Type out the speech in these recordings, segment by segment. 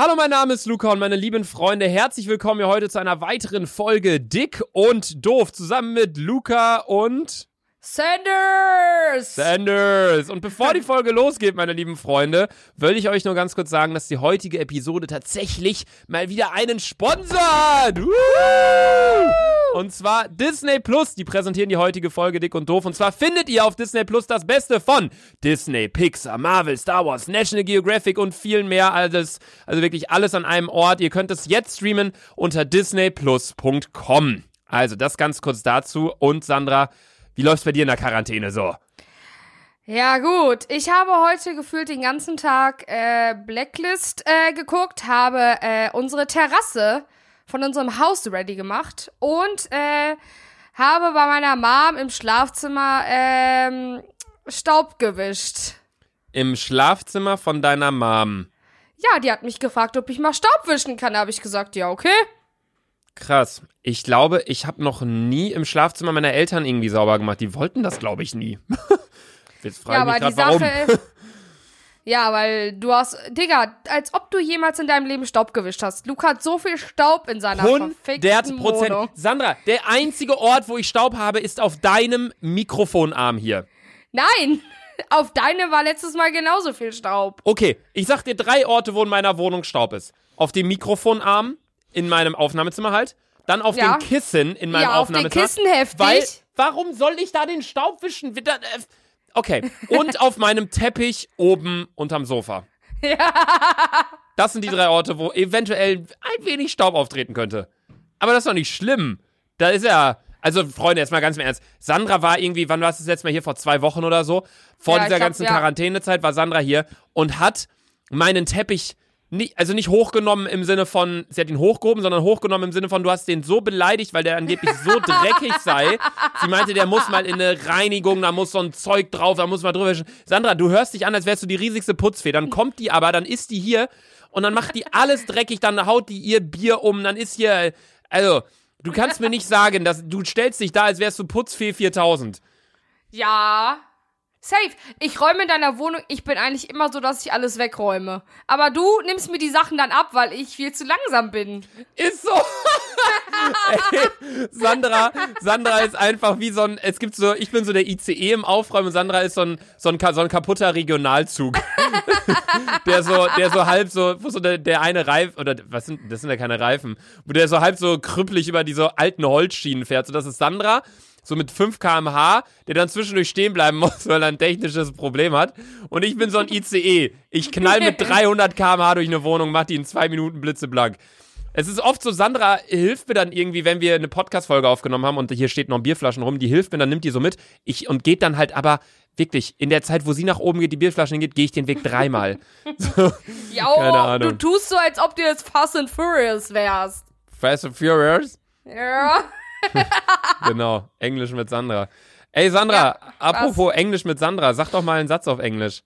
Hallo, mein Name ist Luca und meine lieben Freunde, herzlich willkommen hier heute zu einer weiteren Folge Dick und Doof zusammen mit Luca und Sanders! Sanders. Und bevor die Folge losgeht, meine lieben Freunde, will ich euch nur ganz kurz sagen, dass die heutige Episode tatsächlich mal wieder einen Sponsor hat. Und zwar Disney Plus. Die präsentieren die heutige Folge Dick und Doof. Und zwar findet ihr auf Disney Plus das Beste von Disney, Pixar, Marvel, Star Wars, National Geographic und viel mehr. Alles, also wirklich alles an einem Ort. Ihr könnt es jetzt streamen unter disneyplus.com. Also das ganz kurz dazu. Und Sandra, wie läuft's bei dir in der Quarantäne so? Ja, gut. Ich habe heute gefühlt den ganzen Tag äh, Blacklist äh, geguckt, habe äh, unsere Terrasse von unserem Haus ready gemacht und äh, habe bei meiner Mom im Schlafzimmer ähm, Staub gewischt. Im Schlafzimmer von deiner Mom. Ja, die hat mich gefragt, ob ich mal Staub wischen kann. Da habe ich gesagt, ja, okay. Krass. Ich glaube, ich habe noch nie im Schlafzimmer meiner Eltern irgendwie sauber gemacht. Die wollten das, glaube ich, nie. Jetzt frage Ja, aber grad, die warum. Sache. ja, weil du hast. Digga, als ob du jemals in deinem Leben Staub gewischt hast. Luca hat so viel Staub in seiner 100 verfickten Prozent. Wohnung. Sandra, der einzige Ort, wo ich Staub habe, ist auf deinem Mikrofonarm hier. Nein! Auf deine war letztes Mal genauso viel Staub. Okay, ich sag dir drei Orte, wo in meiner Wohnung Staub ist. Auf dem Mikrofonarm, in meinem Aufnahmezimmer halt. Dann auf Ja. dem Kissen in meinem Ja, auf den Aufnahmezimmer. Kissen heftig. Weil, warum soll ich da den Staub wischen? Äh, Okay, und auf meinem Teppich oben unterm Sofa. Das sind die drei Orte, wo eventuell ein wenig Staub auftreten könnte. Aber das ist doch nicht schlimm. Da ist ja. Also, Freunde, jetzt mal ganz im Ernst. Sandra war irgendwie, wann war es das letzte Mal hier? Vor zwei Wochen oder so. Vor Ja, dieser glaub, ganzen ja. Quarantänezeit war Sandra hier und hat meinen Teppich nicht, also nicht hochgenommen im Sinne von, sie hat ihn hochgehoben, sondern hochgenommen im Sinne von, du hast den so beleidigt, weil der angeblich so dreckig sei. Sie meinte, der muss mal in eine Reinigung, da muss so ein Zeug drauf, da muss man drüber. Sandra, du hörst dich an, als wärst du die riesigste Putzfee. Dann kommt die aber, dann ist die hier und dann macht die alles dreckig, dann haut die ihr Bier um, dann ist hier, also, du kannst mir nicht sagen, dass du stellst dich da, als wärst du Putzfee 4000. Ja. Safe. Ich räume in deiner Wohnung. Ich bin eigentlich immer so, dass ich alles wegräume. Aber du nimmst mir die Sachen dann ab, weil ich viel zu langsam bin. Ist so. Ey, Sandra, Sandra ist einfach wie so ein, es gibt so, ich bin so der ICE im Aufräumen Sandra ist so ein, so ein, so ein kaputter Regionalzug. der so, der so halb so, wo so der, der eine Reifen, oder was sind, das sind ja keine Reifen, wo der so halb so krüppelig über diese alten Holzschienen fährt. So, das ist Sandra, so mit 5 kmh, der dann zwischendurch stehen bleiben muss, weil er ein technisches Problem hat. Und ich bin so ein ICE. Ich knall mit 300 kmh durch eine Wohnung, mach die in zwei Minuten blitzeblank. Es ist oft so, Sandra hilft mir dann irgendwie, wenn wir eine Podcast-Folge aufgenommen haben und hier steht noch Bierflaschen rum, die hilft mir, dann nimmt die so mit. Ich, und geht dann halt aber wirklich, in der Zeit, wo sie nach oben geht, die Bierflaschen hingeht, gehe ich den Weg dreimal. so, Ja, Keine oh, du tust so, als ob du jetzt Fast and Furious wärst. Fast and Furious? Ja. Genau, Englisch mit Sandra. Ey, Sandra, Ja, apropos Englisch mit Sandra, sag doch mal einen Satz auf Englisch.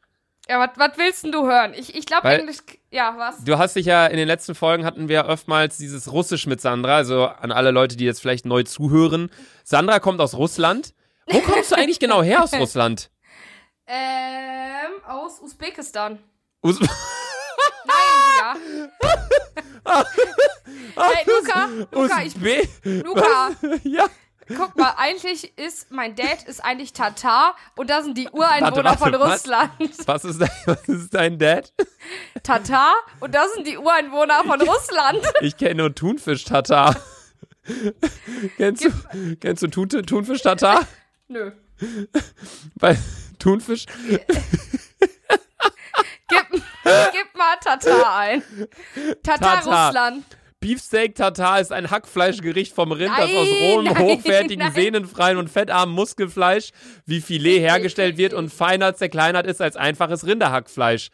Ja, was willst denn du hören? Ich, ich glaube Englisch. Ja, was? Du hast dich ja in den letzten Folgen hatten wir oftmals dieses Russisch mit Sandra, also an alle Leute, die jetzt vielleicht neu zuhören. Sandra kommt aus Russland. Wo kommst du eigentlich genau her aus Russland? Ähm, aus Usbekistan. Us Nein, ja. hey, Luca, Luca, ich, Luca, ja. guck mal, eigentlich ist, mein Dad ist eigentlich Tatar und da sind die Ureinwohner Warte, warte, von was? Russland. Was ist, dein, was ist dein Dad? Tatar und da sind die Ureinwohner von Russland. Ich kenne nur Thunfisch-Tatar. kennst, du, kennst du Thun Thunfisch-Tatar? Nö. Bei Thunfisch? Gib, gib Tatar ein. Tatar, Tatar. Russland. Beefsteak Tatar ist ein Hackfleischgericht vom Rind, das aus Nein, rohem, nein, hochwertigen, nein. sehnenfreien und fettarmen Muskelfleisch wie Filet hergestellt wird und feiner zerkleinert ist als einfaches Rinderhackfleisch.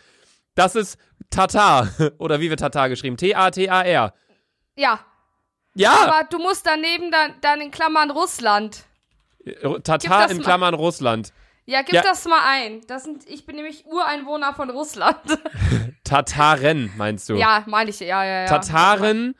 Das ist Tatar. Oder wie wird Tatar geschrieben? T-A-T-A-R. Ja, Ja, aber du musst daneben dann, dann in Klammern Russland. Gib Tatar in Klammern Russland. Ja, gib Ja. das mal ein. Das sind, ich bin nämlich Ureinwohner von Russland. Tataren, meinst du? ja, meine ich, ja, ja, ja. Tataren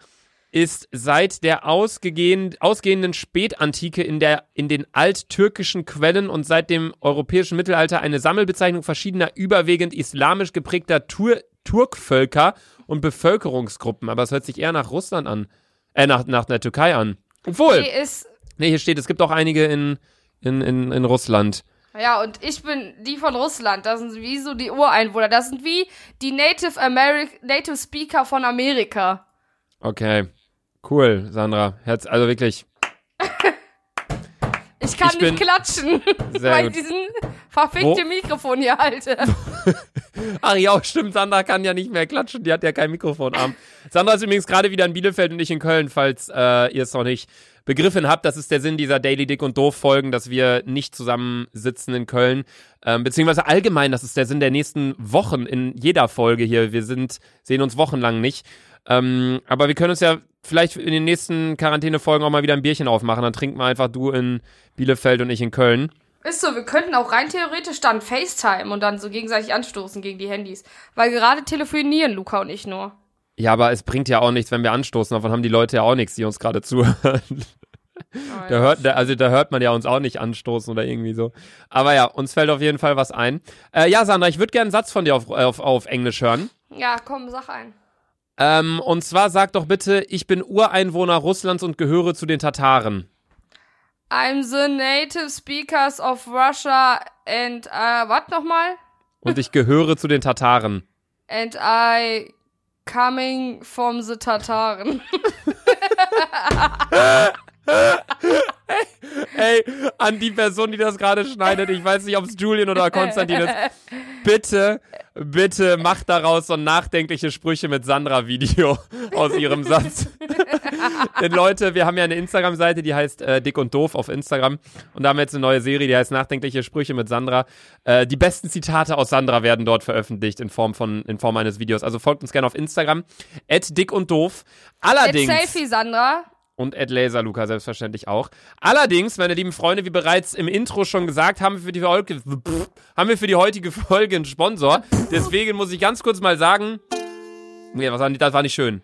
ist seit der ausgehend, ausgehenden Spätantike in, der, in den alttürkischen Quellen und seit dem europäischen Mittelalter eine Sammelbezeichnung verschiedener überwiegend islamisch geprägter Tur Turkvölker und Bevölkerungsgruppen. Aber es hört sich eher nach Russland an. Äh, nach, nach der Türkei an. Obwohl, Die ist. nee, hier steht, es gibt auch einige in, in, in, in Russland. Ja, und ich bin die von Russland. Das sind wie so die Ureinwohner. Das sind wie die Native American, Native Speaker von Amerika. Okay. Cool, Sandra. Herz, also wirklich Ich kann Ich nicht klatschen, weil gut. ich diesen verfickte Wo- Mikrofon hier halte. Ach ja, stimmt, Sandra kann ja nicht mehr klatschen, die hat ja kein Mikrofonarm. Sandra ist übrigens gerade wieder in Bielefeld und nicht in Köln, falls äh, ihr es noch nicht begriffen habt. Das ist der Sinn dieser Daily Dick und Doof Folgen, dass wir nicht zusammen sitzen in Köln. Ähm, beziehungsweise allgemein, das ist der Sinn der nächsten Wochen in jeder Folge hier. Wir sind, sehen uns wochenlang nicht. Ähm, aber wir können uns ja vielleicht in den nächsten Quarantänefolgen auch mal wieder ein Bierchen aufmachen. Dann trinken wir einfach du in Bielefeld und ich in Köln. Ist so, wir könnten auch rein theoretisch dann FaceTime und dann so gegenseitig anstoßen gegen die Handys. Weil gerade telefonieren Luca und ich nur. Ja, aber es bringt ja auch nichts, wenn wir anstoßen. Davon haben die Leute ja auch nichts, die uns gerade zuhören. Da hört, da, also da hört man ja uns auch nicht anstoßen oder irgendwie so. Aber ja, uns fällt auf jeden Fall was ein. Äh, ja, Sandra, ich würde gerne einen Satz von dir auf, auf, auf Englisch hören. Ja, komm, sag ein. Ähm, und zwar sag doch bitte, ich bin Ureinwohner Russlands und gehöre zu den Tataren. I'm the native speakers of Russia and, äh, was nochmal? Und ich gehöre zu den Tataren. And I coming from the Tataren. Ey, an die Person, die das gerade schneidet, ich weiß nicht, ob es Julian oder Konstantin ist. Bitte, bitte macht daraus so ein nachdenkliche Sprüche mit Sandra-Video aus ihrem Satz. Denn Leute, wir haben ja eine Instagram-Seite, die heißt äh, Dick und Doof auf Instagram. Und da haben wir jetzt eine neue Serie, die heißt Nachdenkliche Sprüche mit Sandra. Äh, die besten Zitate aus Sandra werden dort veröffentlicht in Form von, in Form eines Videos. Also folgt uns gerne auf Instagram. Dick und Doof. Allerdings. Selfie, Sandra. Und Ed Laser Luca selbstverständlich auch. Allerdings, meine lieben Freunde, wie bereits im Intro schon gesagt, haben wir für die, Folge, haben wir für die heutige Folge einen Sponsor. Deswegen muss ich ganz kurz mal sagen. Nee, was das war nicht schön.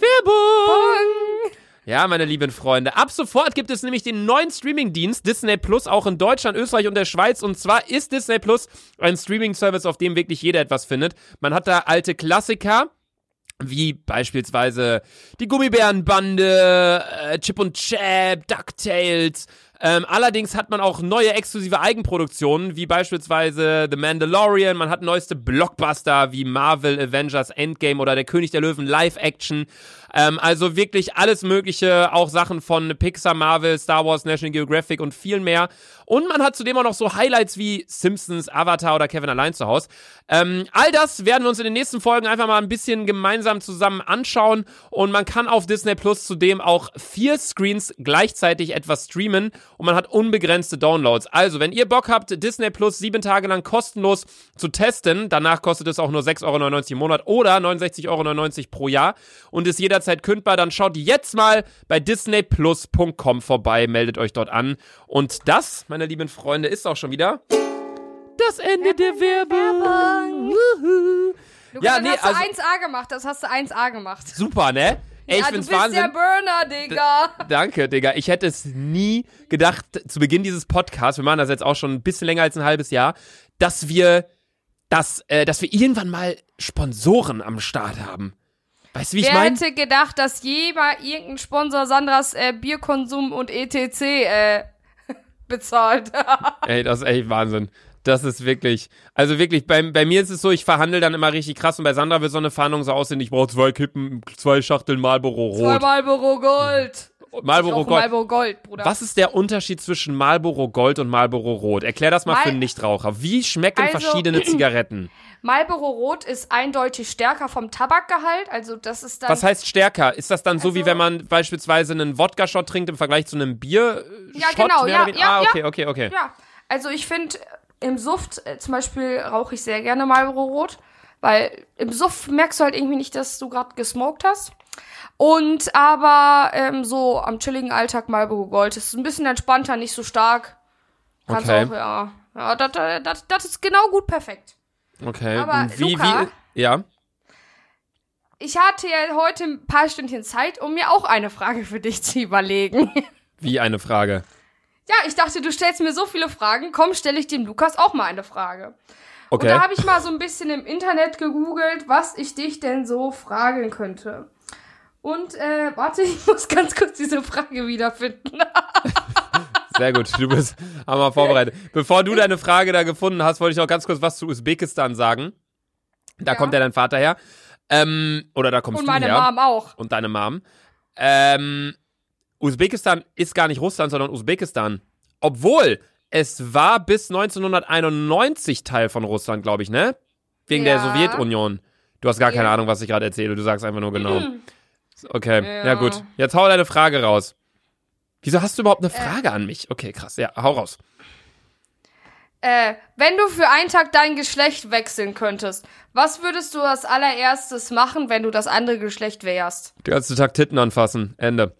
Werbung! Ja, meine lieben Freunde, ab sofort gibt es nämlich den neuen Streamingdienst Disney Plus auch in Deutschland, Österreich und der Schweiz. Und zwar ist Disney Plus ein Streaming-Service, auf dem wirklich jeder etwas findet. Man hat da alte Klassiker wie beispielsweise die Gummibärenbande, äh, Chip und Chap, DuckTales. Ähm, allerdings hat man auch neue exklusive Eigenproduktionen, wie beispielsweise The Mandalorian. Man hat neueste Blockbuster wie Marvel Avengers Endgame oder Der König der Löwen Live-Action. Ähm, also wirklich alles Mögliche, auch Sachen von Pixar, Marvel, Star Wars, National Geographic und viel mehr. Und man hat zudem auch noch so Highlights wie Simpsons, Avatar oder Kevin allein zu Hause. Ähm, all das werden wir uns in den nächsten Folgen einfach mal ein bisschen gemeinsam zusammen anschauen. Und man kann auf Disney Plus zudem auch vier Screens gleichzeitig etwas streamen und man hat unbegrenzte Downloads. Also, wenn ihr Bock habt, Disney Plus sieben Tage lang kostenlos zu testen, danach kostet es auch nur 6,99 Euro im Monat oder 69,99 Euro pro Jahr und ist jederzeit kündbar, dann schaut jetzt mal bei disneyplus.com vorbei, meldet euch dort an. Und das, meine lieben Freunde, ist auch schon wieder das Ende der Werbung. Wuhu. Luca, Ja, das nee, hast du also- 1A gemacht. Das hast du 1A gemacht. Super, ne? Ey, ich ja, du find's bist Wahnsinn. der Burner, Digga. Danke, Digga. Ich hätte es nie gedacht, zu Beginn dieses Podcasts, wir machen das jetzt auch schon ein bisschen länger als ein halbes Jahr, dass wir, dass, äh, dass wir irgendwann mal Sponsoren am Start haben. Weißt du, wie ich Wer meine? hätte gedacht, dass jemand irgendein Sponsor Sandras äh, Bierkonsum und ETC äh, bezahlt? Ey, das ist echt Wahnsinn. Das ist wirklich, also wirklich, bei, bei mir ist es so, ich verhandle dann immer richtig krass und bei Sandra wird so eine Fahndung so aussehen, ich brauche zwei Kippen, zwei Schachteln Marlboro Zwei Rot. Marlboro Gold. Marlboro Auch Gold. Marlboro Gold, Bruder. Was ist der Unterschied zwischen Marlboro Gold und Marlboro Rot? Erklär das mal Mal- für einen Nichtraucher. Wie schmecken Also- verschiedene Zigaretten? Marlboro Rot ist eindeutig stärker vom Tabakgehalt. Also das ist dann. Was heißt stärker? Ist das dann so, wie Also- wenn man beispielsweise einen Wodka-Shot trinkt im Vergleich zu einem Bier? Ja, genau, ja, ja, Ah, ja. okay, okay, okay. Ja, also ich finde, im Suft äh, zum Beispiel rauche ich sehr gerne Marlboro Rot, weil im Suff merkst du halt irgendwie nicht, dass du gerade gesmoked hast. Und aber ähm, so am chilligen Alltag Marlboro Gold ist ein bisschen entspannter, nicht so stark. Kannst Okay. auch, ja. Ja, das, äh, das, das ist genau gut perfekt. Okay. Aber Und wie, Luca- wie, ja. Ich hatte ja heute ein paar Stündchen Zeit, um mir auch eine Frage für dich zu überlegen. Wie eine Frage. Ja, ich dachte, du stellst mir so viele Fragen. Komm, stelle ich dem Lukas auch mal eine Frage. Okay. Und da habe ich mal so ein bisschen im Internet gegoogelt, was ich dich denn so fragen könnte. Und äh, warte, ich muss ganz kurz diese Frage wiederfinden. Sehr gut, du bist hammer vorbereitet. Bevor du deine Frage da gefunden hast, wollte ich noch ganz kurz was zu Usbekistan sagen. Da Ja. kommt ja dein Vater her. Ähm, oder da kommst Und du meine her. Mom auch. Und deine Mom. Ähm, Usbekistan ist gar nicht Russland, sondern Usbekistan. Obwohl, es war bis 1991 Teil von Russland, glaube ich, ne? Wegen der Ja. Sowjetunion. Du hast gar keine Ja. Ahnung, was ich gerade erzähle. Du sagst einfach nur genau. Okay, ja. Ja. gut. Jetzt hau deine Frage raus. Wieso hast du überhaupt eine Äh. Frage an mich? Okay, krass. Ja, hau raus. Äh, wenn du für einen Tag dein Geschlecht wechseln könntest, was würdest du als allererstes machen, wenn du das andere Geschlecht wärst? Den ganzen Tag Titten anfassen. Ende.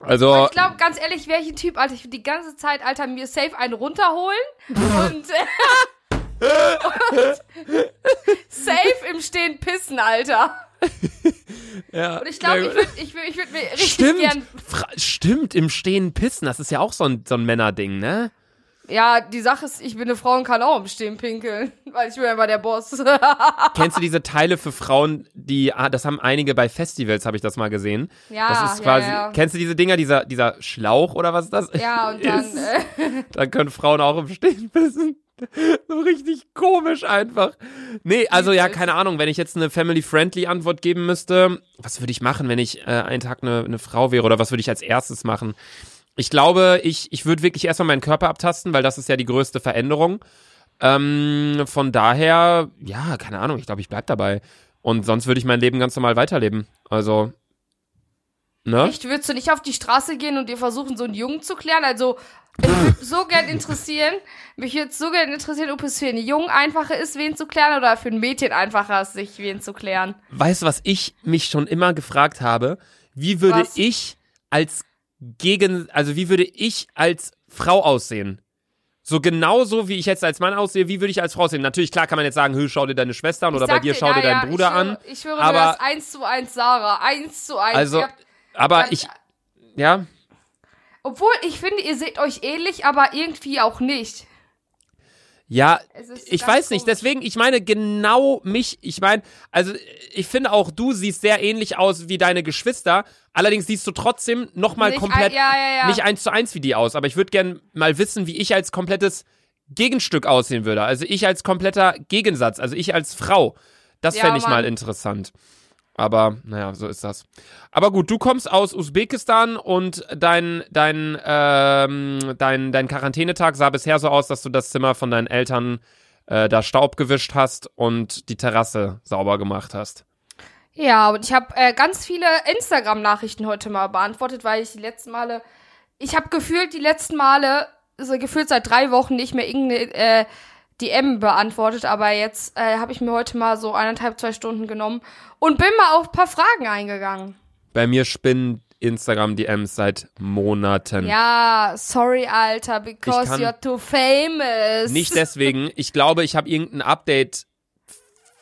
Also, Ich glaube, ganz ehrlich, wäre ich ein Typ, Alter, ich würde die ganze Zeit, Alter, mir safe einen runterholen und, äh, und safe im Stehen pissen, Alter. ja. Und ich glaube, ich würde ich würd, ich würd mir richtig Stimmt, gern. Fra stimmt, im Stehen pissen, das ist ja auch so ein, so ein Männerding, ne? Ja, die Sache ist, ich bin eine Frau und kann auch im Stehen pinkeln, weil ich bin einfach der Boss. Kennst du diese Teile für Frauen, die, ah, das haben einige bei Festivals, habe ich das mal gesehen. Ja, das ist quasi, ja, ja. kennst du diese Dinger, dieser, dieser Schlauch oder was ist das? Ja, und dann, ist? äh, Dann können Frauen auch im Stehen pissen. So richtig komisch einfach. Nee, also ja, keine Ahnung, wenn ich jetzt eine family-friendly Antwort geben müsste, was würde ich machen, wenn ich äh, einen Tag eine, eine Frau wäre oder was würde ich als erstes machen? Ich glaube, ich, ich würde wirklich erstmal meinen Körper abtasten, weil das ist ja die größte Veränderung. Ähm, von daher, ja, keine Ahnung, ich glaube, ich bleib dabei. Und sonst würde ich mein Leben ganz normal weiterleben. Also, ne? echt, würdest du nicht auf die Straße gehen und dir versuchen, so einen Jungen zu klären? Also, so gern interessieren, mich würde so gern interessieren, ob es für einen Jungen einfacher ist, wen zu klären oder für ein Mädchen einfacher ist, sich wen zu klären. Weißt du, was ich mich schon immer gefragt habe? Wie würde Was? ich als gegen, also wie würde ich als Frau aussehen? So genauso wie ich jetzt als Mann aussehe, wie würde ich als Frau aussehen? Natürlich, klar kann man jetzt sagen, hö, schau dir deine Schwester an oder Ich bei sag dir schau dir ja, deinen Bruder ich schwöre, an. Ich schwöre, aber- du hast eins zu eins Sarah. Eins zu eins. Also, aber ich, ja, Obwohl, ich finde, ihr seht euch ähnlich, aber irgendwie auch nicht. ja, ich weiß nicht, deswegen, ich meine genau mich, ich meine, also ich finde auch, du siehst sehr ähnlich aus wie deine Geschwister, allerdings siehst du trotzdem nochmal komplett ein, ja, ja, ja. nicht eins zu eins wie die aus, aber ich würde gern mal wissen, wie ich als komplettes Gegenstück aussehen würde. Also ich als kompletter Gegensatz, also ich als Frau. Das Ja, fände ich mal Mann. interessant. Aber, naja, so ist das. Aber gut, du kommst aus Usbekistan und dein, dein, ähm, dein, dein Quarantänetag sah bisher so aus, dass du das Zimmer von deinen Eltern äh, da Staub gewischt hast und die Terrasse sauber gemacht hast. Ja, und ich habe äh, ganz viele Instagram-Nachrichten heute mal beantwortet, weil ich die letzten Male, ich habe gefühlt die letzten Male, so gefühlt seit drei Wochen nicht mehr irgendeine äh, DM beantwortet, aber jetzt äh, habe ich mir heute mal so eineinhalb, zwei Stunden genommen und bin mal auf ein paar Fragen eingegangen. Bei mir spinnen Instagram-DMs seit Monaten. Ja, sorry, Alter, because you're too famous. Nicht deswegen. Ich glaube, ich habe irgendein Update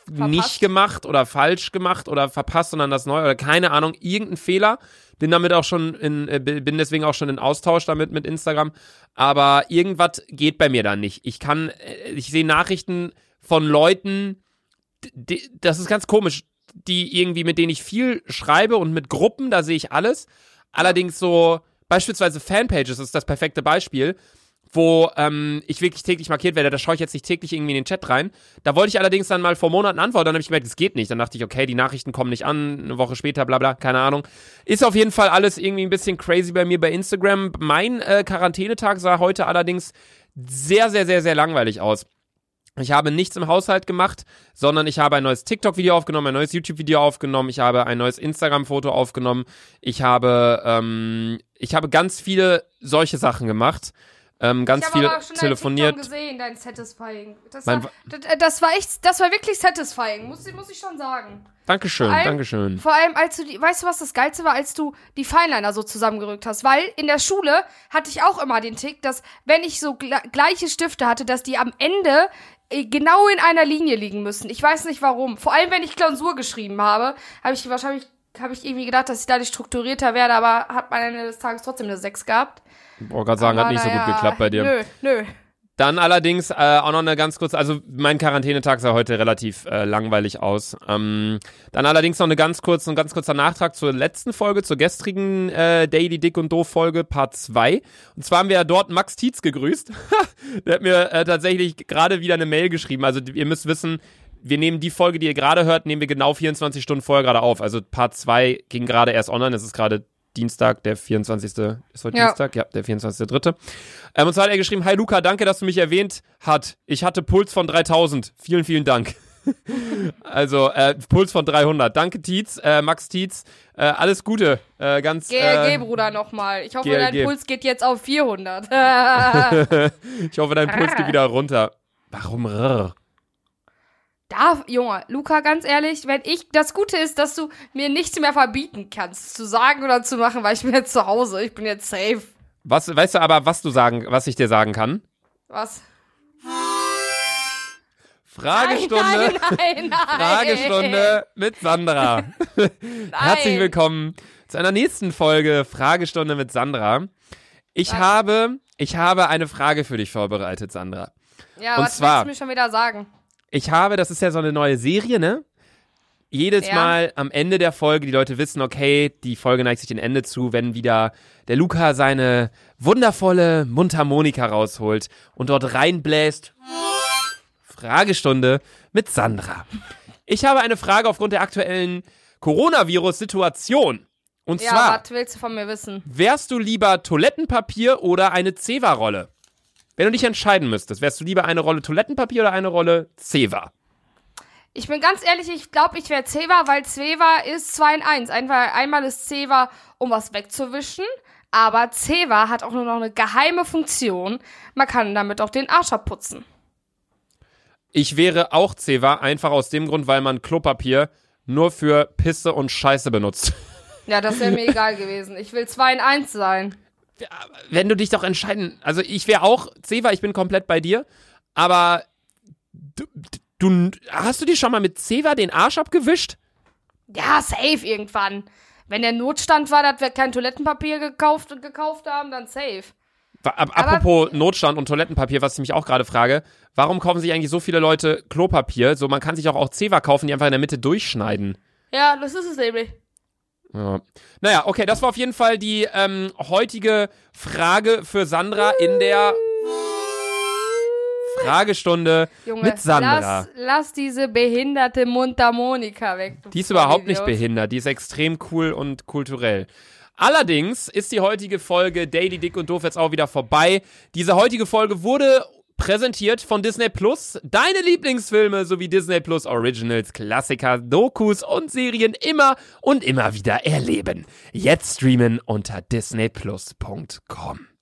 nicht Verpasst? gemacht oder falsch gemacht oder verpasst, sondern das neue oder keine Ahnung, irgendein Fehler. Bin damit auch schon in, äh, bin deswegen auch schon in Austausch damit mit Instagram. Aber irgendwas geht bei mir da nicht. Ich kann, äh, ich sehe Nachrichten von Leuten, die, das ist ganz komisch, die irgendwie, mit denen ich viel schreibe und mit Gruppen, da sehe ich alles. Allerdings so, beispielsweise Fanpages ist das perfekte Beispiel wo ähm, ich wirklich täglich markiert werde. Da schaue ich jetzt nicht täglich irgendwie in den Chat rein. Da wollte ich allerdings dann mal vor Monaten antworten. Dann habe ich gemerkt, es geht nicht. Dann dachte ich, okay, die Nachrichten kommen nicht an. Eine Woche später, bla bla, keine Ahnung. Ist auf jeden Fall alles irgendwie ein bisschen crazy bei mir bei Instagram. Mein äh, Quarantänetag sah heute allerdings sehr, sehr, sehr, sehr langweilig aus. Ich habe nichts im Haushalt gemacht, sondern ich habe ein neues TikTok-Video aufgenommen, ein neues YouTube-Video aufgenommen, ich habe ein neues Instagram-Foto aufgenommen, ich habe, ähm, ich habe ganz viele solche Sachen gemacht, ähm, ganz ich viel aber schon telefoniert. TikTok gesehen, dein Satisfying. Das war, das, äh, das war echt, das war wirklich satisfying, muss, ich- muss ich schon sagen. Dankeschön, Vor allem- Dankeschön. Vor allem, als du die, weißt du, was das Geilste war, als du die Fineliner so zusammengerückt hast? Weil in der Schule hatte ich auch immer den Tick, dass wenn ich so gle gleiche Stifte hatte, dass die am Ende äh, genau in einer Linie liegen müssen. Ich weiß nicht warum. Vor allem, wenn ich Klausur geschrieben habe, habe ich wahrscheinlich habe ich irgendwie gedacht, dass ich dadurch strukturierter werde, aber hat man am Ende des Tages trotzdem eine 6 gehabt. Boah, gerade sagen, hat Aber nicht so gut naja, geklappt bei dir. Nö, nö. Dann allerdings äh, auch noch eine ganz kurze, also mein Quarantänetag sah heute relativ äh, langweilig aus. Ähm, dann allerdings noch eine ganz kurze, ein ganz kurzer Nachtrag zur letzten Folge, zur gestrigen äh, Daily Dick und Doof Folge Part 2. Und zwar haben wir ja dort Max Tietz gegrüßt. Der hat mir äh, tatsächlich gerade wieder eine Mail geschrieben. Also ihr müsst wissen, wir nehmen die Folge, die ihr gerade hört, nehmen wir genau 24 Stunden vorher gerade auf. Also Part 2 ging gerade erst online, es ist gerade Dienstag, der 24. Ist heute Ja. Dienstag? Ja, der 24.3. Ähm, und zwar hat er geschrieben, Hi Luca, danke, dass du mich erwähnt hat. Ich hatte Puls von 3000. Vielen, vielen Dank. also, äh, Puls von 300. Danke, Tietz, äh, Max Tietz. Äh, alles Gute. Äh, ganz, GLG, äh, Bruder, nochmal. Ich hoffe, GLG. dein Puls geht jetzt auf 400. ich hoffe, dein Puls geht wieder runter. Warum? Rrr? Da, Junge, Luca, ganz ehrlich, wenn ich, das Gute ist, dass du mir nichts mehr verbieten kannst, zu sagen oder zu machen, weil ich bin jetzt zu Hause, ich bin jetzt safe. Was, weißt du aber, was du sagen, was ich dir sagen kann? Was? Fragestunde. Nein, nein, nein. Fragestunde mit Sandra. Herzlich willkommen zu einer nächsten Folge Fragestunde mit Sandra. Ich Was? habe, ich habe eine Frage für dich vorbereitet, Sandra. Ja, Und was zwar- willst du mir schon wieder sagen? Ich habe, das ist ja so eine neue Serie, ne? Jedes Ja. Mal am Ende der Folge, die Leute wissen, okay, die Folge neigt sich dem Ende zu, wenn wieder der Luca seine wundervolle Mundharmonika rausholt und dort reinbläst. Fragestunde mit Sandra. Ich habe eine Frage aufgrund der aktuellen Coronavirus-Situation. Und Ja, zwar, was willst du von mir wissen? wärst du lieber Toilettenpapier oder eine Zewa-Rolle? Wenn du dich entscheiden müsstest, wärst du lieber eine Rolle Toilettenpapier oder eine Rolle Zewa? Ich bin ganz ehrlich, ich glaube, ich wäre Zewa, weil Zewa ist 2 in 1. Einmal, einmal ist Zewa, um was wegzuwischen, aber Zewa hat auch nur noch eine geheime Funktion. Man kann damit auch den Arsch abputzen. Ich wäre auch Zewa, einfach aus dem Grund, weil man Klopapier nur für Pisse und Scheiße benutzt. Ja, das wäre mir egal gewesen. Ich will 2 in 1 sein. Wenn du dich doch entscheiden, also ich wäre auch Zewa, ich bin komplett bei dir, aber du, du hast du dir schon mal mit Zewa den Arsch abgewischt? Ja, safe irgendwann. Wenn der Notstand war, dass wir kein Toilettenpapier gekauft und gekauft haben, dann safe. Ab- Apropos Notstand und Toilettenpapier, was ich mich auch gerade frage, warum kaufen sich eigentlich so viele Leute Klopapier? So, man kann sich auch, auch Zewa kaufen, die einfach in der Mitte durchschneiden. Ja, das ist es nämlich. Ja. Naja, okay, das war auf jeden Fall die ähm, heutige Frage für Sandra in der Fragestunde Junge, mit Sandra. Lass, lass diese behinderte Mundharmonika weg. Die ist überhaupt nicht Vollidiot. behindert, die ist extrem cool und kulturell. Allerdings ist die heutige Folge Daily Dick und Doof jetzt auch wieder vorbei. Diese heutige Folge wurde präsentiert von Disney Plus. Deine Lieblingsfilme sowie Disney Plus Originals, Klassiker, Dokus und Serien immer und immer wieder erleben. Jetzt streamen unter disneyplus.com.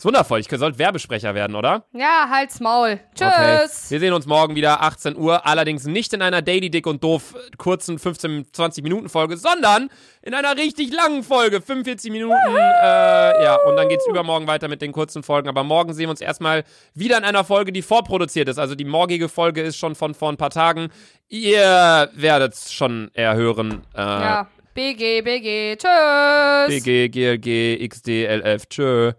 Ist wundervoll, ich sollte Werbesprecher werden, oder? Ja, halt's Maul. Tschüss. Okay. Wir sehen uns morgen wieder 18 Uhr, allerdings nicht in einer Daily Dick und Doof äh, kurzen 15 20 Minuten Folge, sondern in einer richtig langen Folge, 45 Minuten. Äh, ja, und dann geht's übermorgen weiter mit den kurzen Folgen, aber morgen sehen wir uns erstmal wieder in einer Folge, die vorproduziert ist. Also die morgige Folge ist schon von vor ein paar Tagen. Ihr werdet schon eher hören. Äh, Ja, BG, BG. Tschüss. BG, GLG, XD, LF, tschö.